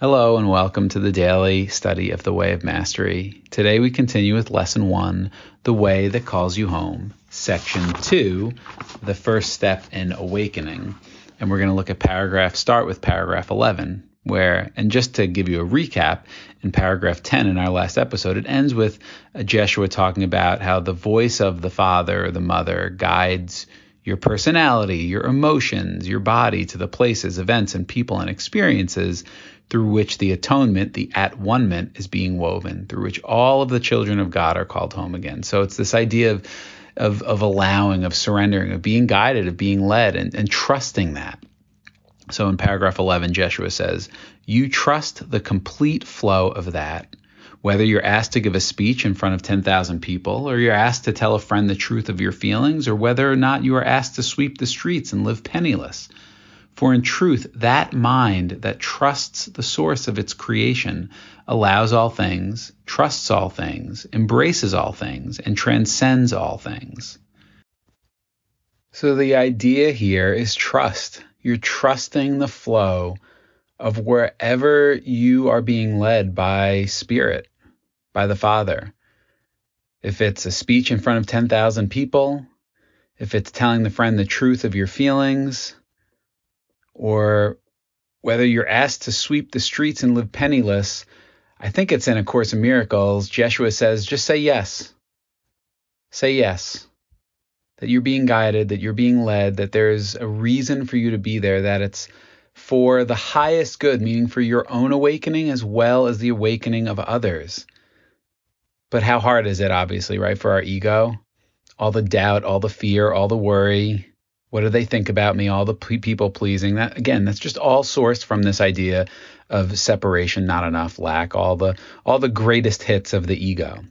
Hello and welcome to the daily study of the Way of Mastery. Today we continue with Lesson 1, The Way That Calls You Home, Section 2, The First Step in Awakening. And we're going to look at paragraph, start with paragraph 11, where, and just to give you a recap, in paragraph 10 in our last episode, it ends with Jeshua talking about how the voice of the father or the mother guides your personality, your emotions, your body to the places, events, and people and experiences through which the atonement, the at one is being woven, through which all of the children of God are called home again. So it's this idea of of, of allowing, of surrendering, of being guided, of being led, and, and trusting that. So in paragraph 11, Jeshua says, You trust the complete flow of that, whether you're asked to give a speech in front of 10,000 people, or you're asked to tell a friend the truth of your feelings, or whether or not you are asked to sweep the streets and live penniless. For in truth, that mind that trusts the source of its creation allows all things, trusts all things, embraces all things, and transcends all things. So the idea here is trust. You're trusting the flow of wherever you are being led by Spirit, by the Father. If it's a speech in front of 10,000 people, if it's telling the friend the truth of your feelings, or whether you're asked to sweep the streets and live penniless, I think it's in A Course in Miracles. Jeshua says, just say yes. Say yes. That you're being guided, that you're being led, that there's a reason for you to be there, that it's for the highest good, meaning for your own awakening as well as the awakening of others. But how hard is it, obviously, right? For our ego, all the doubt, all the fear, all the worry, what do they think about me? All the people pleasing. That again, that's just all sourced from this idea of separation, not enough, lack, all the all the greatest hits of the ego.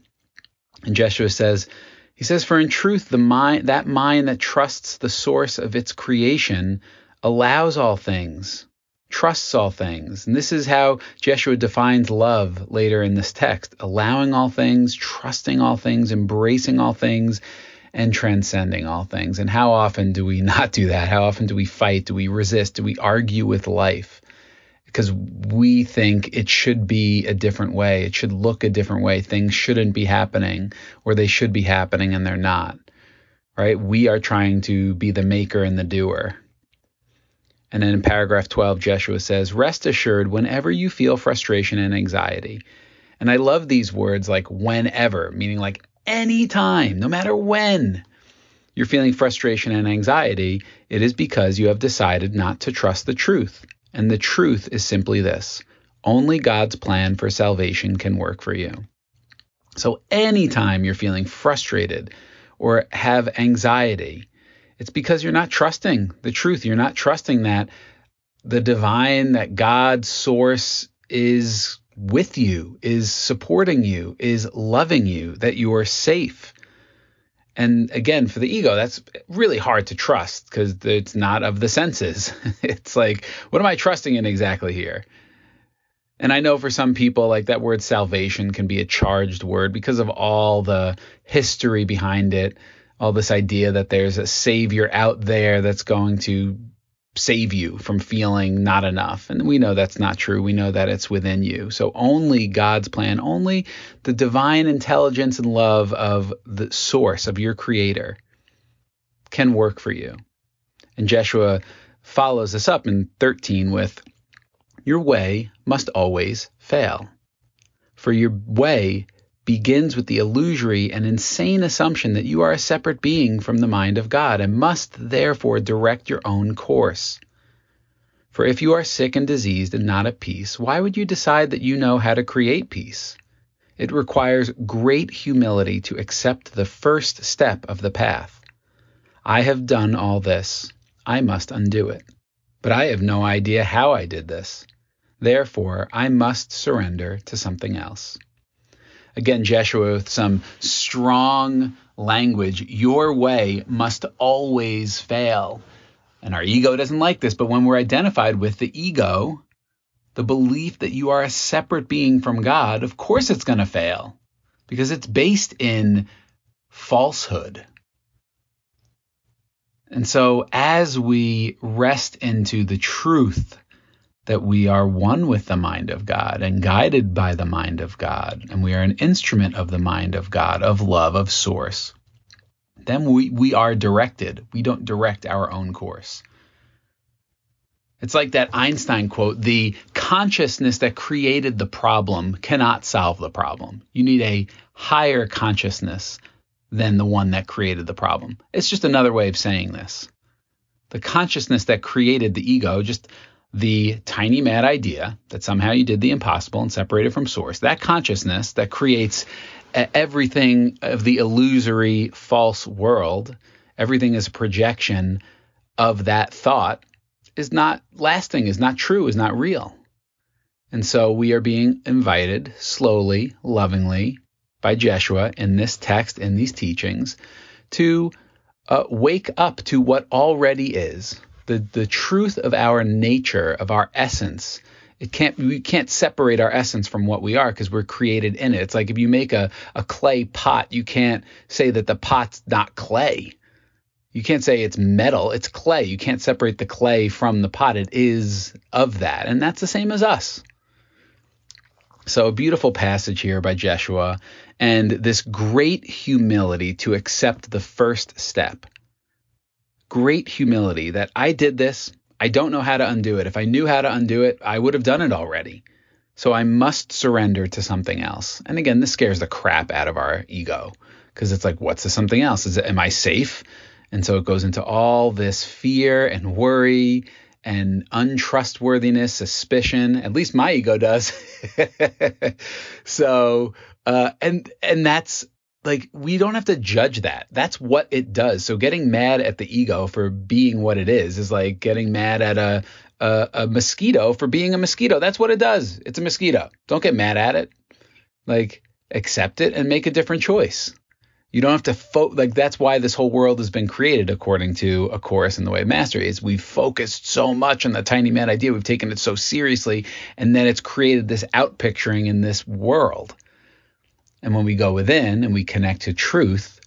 And Jeshua says, he says, for in truth, the mind that mind that trusts the source of its creation allows all things, trusts all things. And this is how Jeshua defines love later in this text, allowing all things, trusting all things, embracing all things and transcending all things. And how often do we not do that? How often do we fight? Do we resist? Do we argue with life? Because we think it should be a different way. It should look a different way. Things shouldn't be happening or they should be happening and they're not. Right? We are trying to be the maker and the doer. And then in paragraph 12, Jeshua says, Rest assured whenever you feel frustration and anxiety. And I love these words like whenever, meaning like anytime, no matter when you're feeling frustration and anxiety, it is because you have decided not to trust the truth. And the truth is simply this only God's plan for salvation can work for you. So, anytime you're feeling frustrated or have anxiety, it's because you're not trusting the truth. You're not trusting that the divine, that God's source is with you, is supporting you, is loving you, that you are safe. And again, for the ego, that's really hard to trust because it's not of the senses. it's like, what am I trusting in exactly here? And I know for some people, like that word salvation can be a charged word because of all the history behind it, all this idea that there's a savior out there that's going to save you from feeling not enough. And we know that's not true. We know that it's within you. So only God's plan, only the divine intelligence and love of the source of your creator can work for you. And Jeshua follows this up in 13 with your way must always fail. For your way begins with the illusory and insane assumption that you are a separate being from the mind of God and must therefore direct your own course. For if you are sick and diseased and not at peace, why would you decide that you know how to create peace? It requires great humility to accept the first step of the path. I have done all this. I must undo it. But I have no idea how I did this. Therefore, I must surrender to something else. Again, Jeshua with some strong language. Your way must always fail. And our ego doesn't like this, but when we're identified with the ego, the belief that you are a separate being from God, of course it's going to fail because it's based in falsehood. And so as we rest into the truth that we are one with the mind of God and guided by the mind of God, and we are an instrument of the mind of God, of love, of source, then we, we are directed. We don't direct our own course. It's like that Einstein quote the consciousness that created the problem cannot solve the problem. You need a higher consciousness than the one that created the problem. It's just another way of saying this. The consciousness that created the ego, just the tiny mad idea that somehow you did the impossible and separated from source, that consciousness that creates everything of the illusory false world, everything is a projection of that thought, is not lasting, is not true, is not real. And so we are being invited slowly, lovingly by Jeshua in this text, in these teachings, to uh, wake up to what already is the, the truth of our nature, of our essence. It can't we can't separate our essence from what we are because we're created in it. It's like if you make a, a clay pot, you can't say that the pot's not clay. You can't say it's metal, it's clay. You can't separate the clay from the pot. It is of that. And that's the same as us. So, a beautiful passage here by Jeshua, and this great humility to accept the first step. Great humility that I did this. I don't know how to undo it. If I knew how to undo it, I would have done it already. So I must surrender to something else. And again, this scares the crap out of our ego because it's like, what's the something else? Is it, am I safe? And so it goes into all this fear and worry and untrustworthiness, suspicion. At least my ego does. so, uh, and and that's like we don't have to judge that. That's what it does. So getting mad at the ego for being what it is is like getting mad at a a, a mosquito for being a mosquito. That's what it does. It's a mosquito. Don't get mad at it. Like accept it and make a different choice. You don't have to fo- like that's why this whole world has been created according to a course in the way of mastery is we've focused so much on the tiny mad idea we've taken it so seriously and then it's created this outpicturing in this world and when we go within and we connect to truth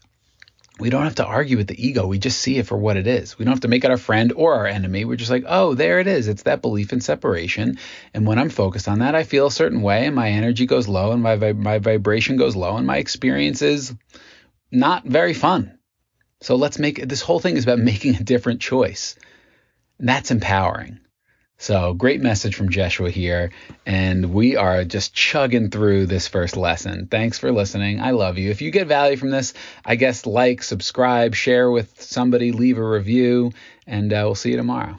we don't have to argue with the ego we just see it for what it is we don't have to make it our friend or our enemy we're just like oh there it is it's that belief in separation and when i'm focused on that i feel a certain way and my energy goes low and my, my vibration goes low and my experience is not very fun. So let's make this whole thing is about making a different choice. And that's empowering. So great message from Jeshua here. And we are just chugging through this first lesson. Thanks for listening. I love you. If you get value from this, I guess like, subscribe, share with somebody, leave a review, and uh, we'll see you tomorrow.